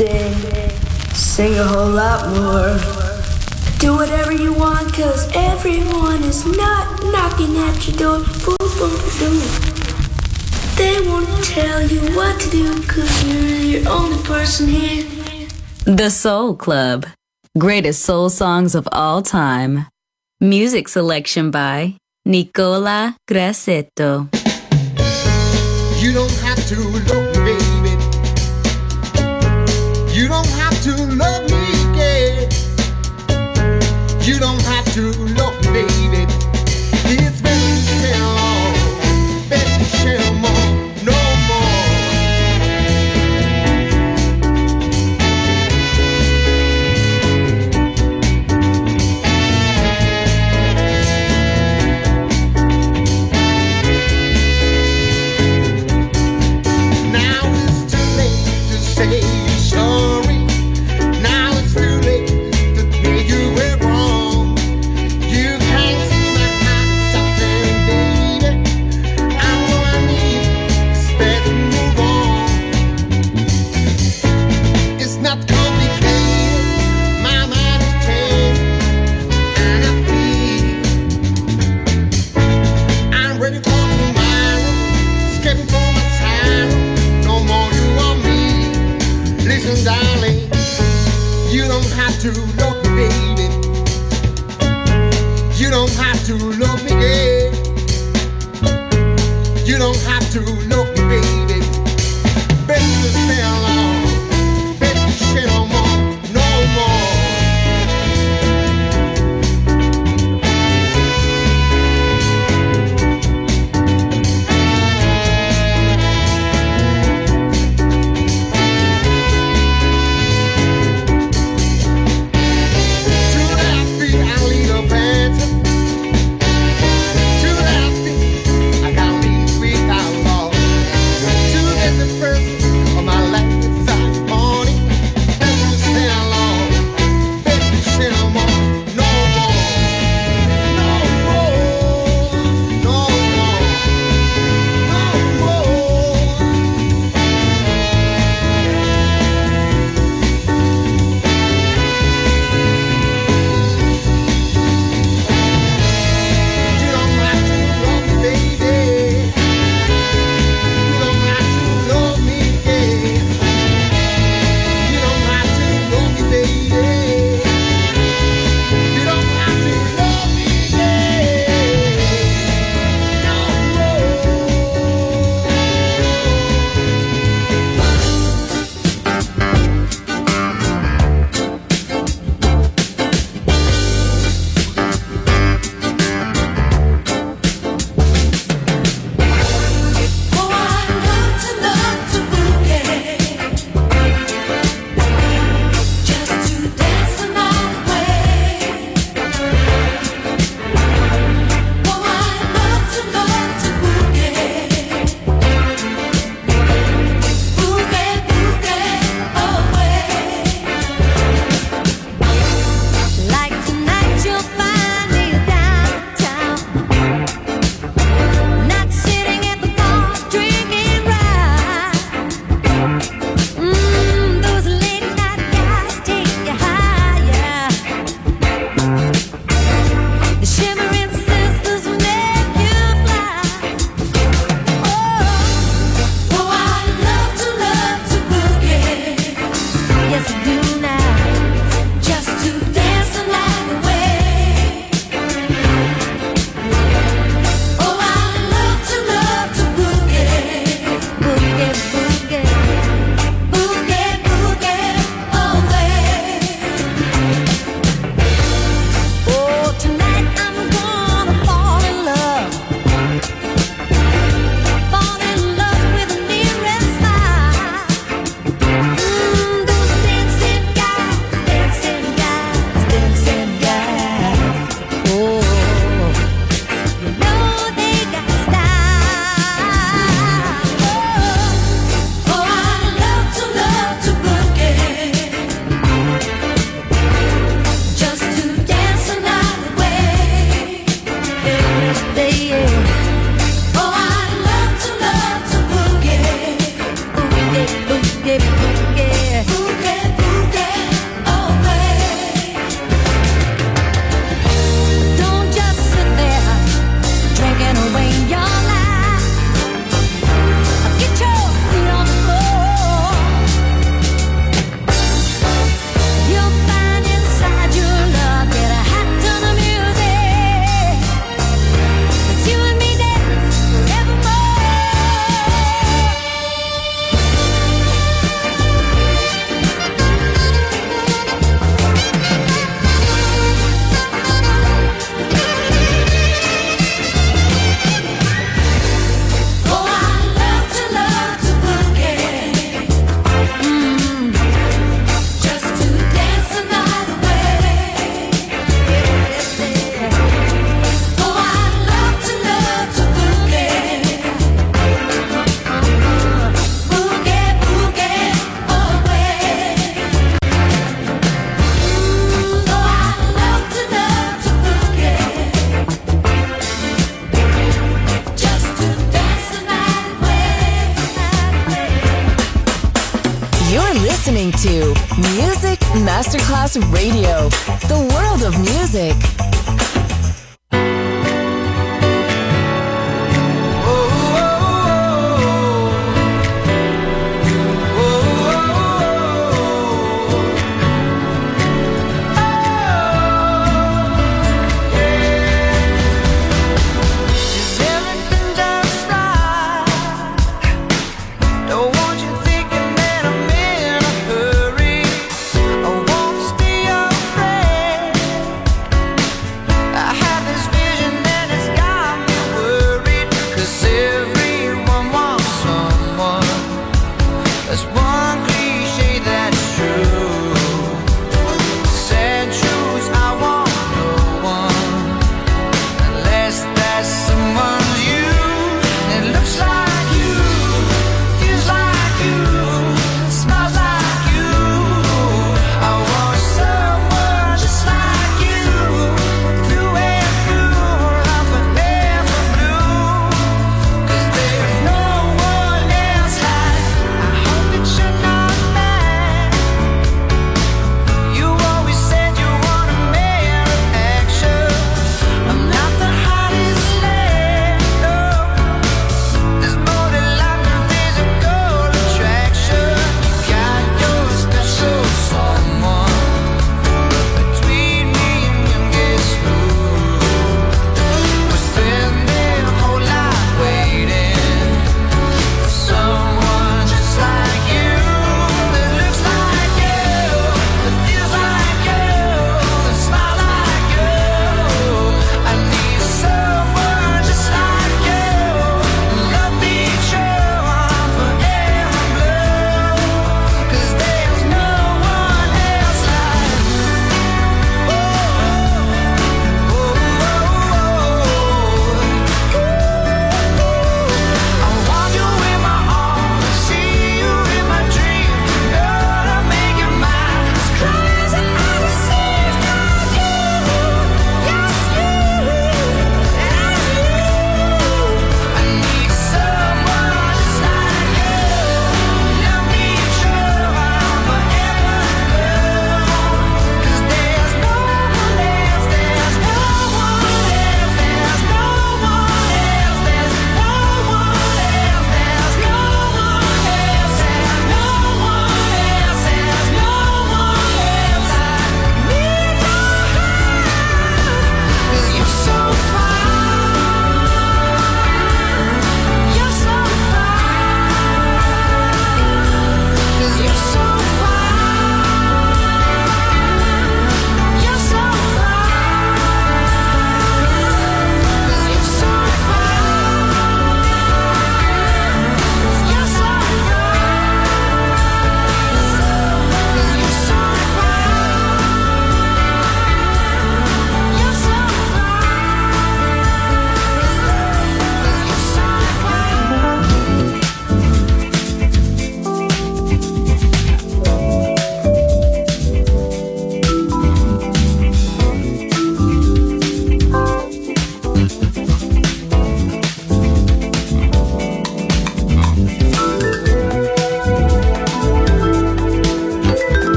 sing, sing a whole lot more. Do whatever you want, cause everyone is not knocking at your door. Boom, boom, boom. They won't tell you what to do, cause you're the only person here. The Soul Club. Greatest soul songs of all time. Music selection by Nicola Grassetto. You don't have to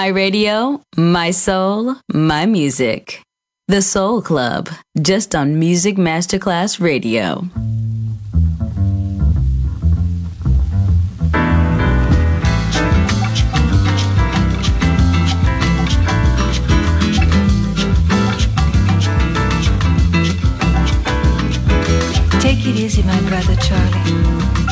My radio, my soul, my music. The Soul Club, just on Music Masterclass Radio. Take it easy, my brother Charlie.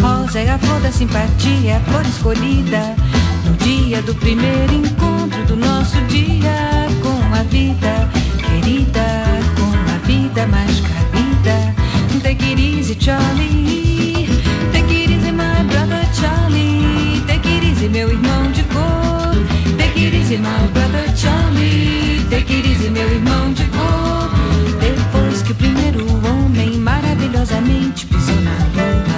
Rosa é a flor da simpatia, a flor escolhida no dia do primeiro encontro do nosso dia com a vida querida, com a vida mais cabida. Take it easy, Charlie. Take it easy, my brother Charlie. Take it easy, meu irmão de cor. Take it easy, my brother Charlie. Take it easy, meu irmão de cor. Depois que o primeiro homem maravilhosamente pisou na lua.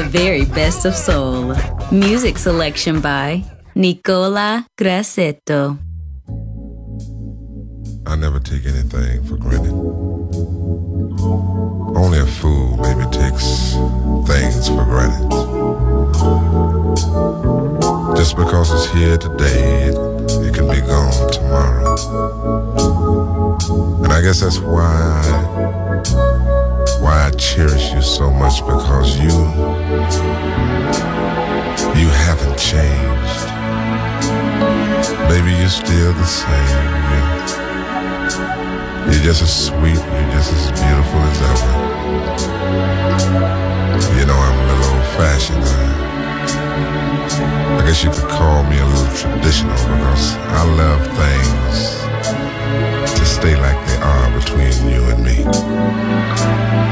very best of soul. Music selection by Nicola Grassetto. I never take anything for granted. Only a fool maybe takes things for granted. Just because it's here today, it, it can be gone tomorrow. And I guess that's why I, why I cherish you so much because you, you haven't changed. Baby, you're still the same. You, you're just as sweet, you're just as beautiful as ever. You know, I'm a little old fashioned. I, uh, I guess you could call me a little traditional because I love things to stay like they are between you and me.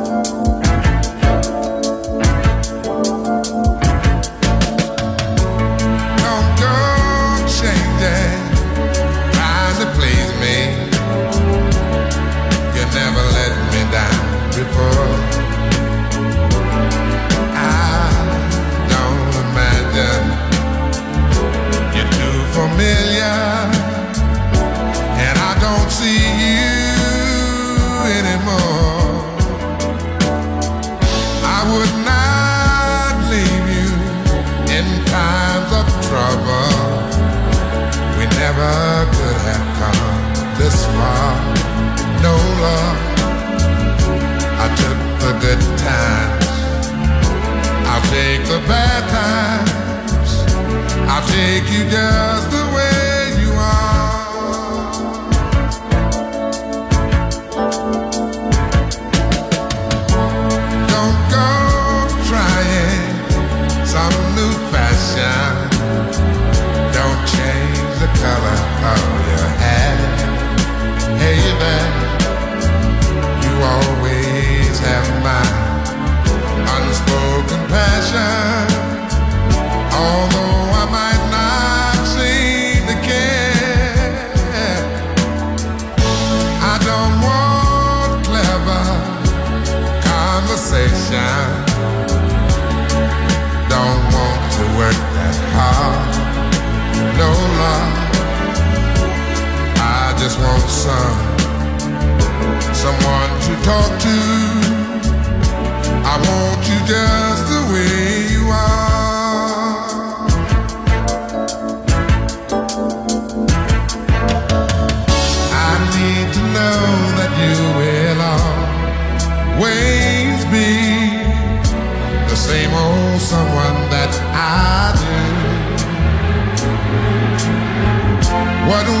What will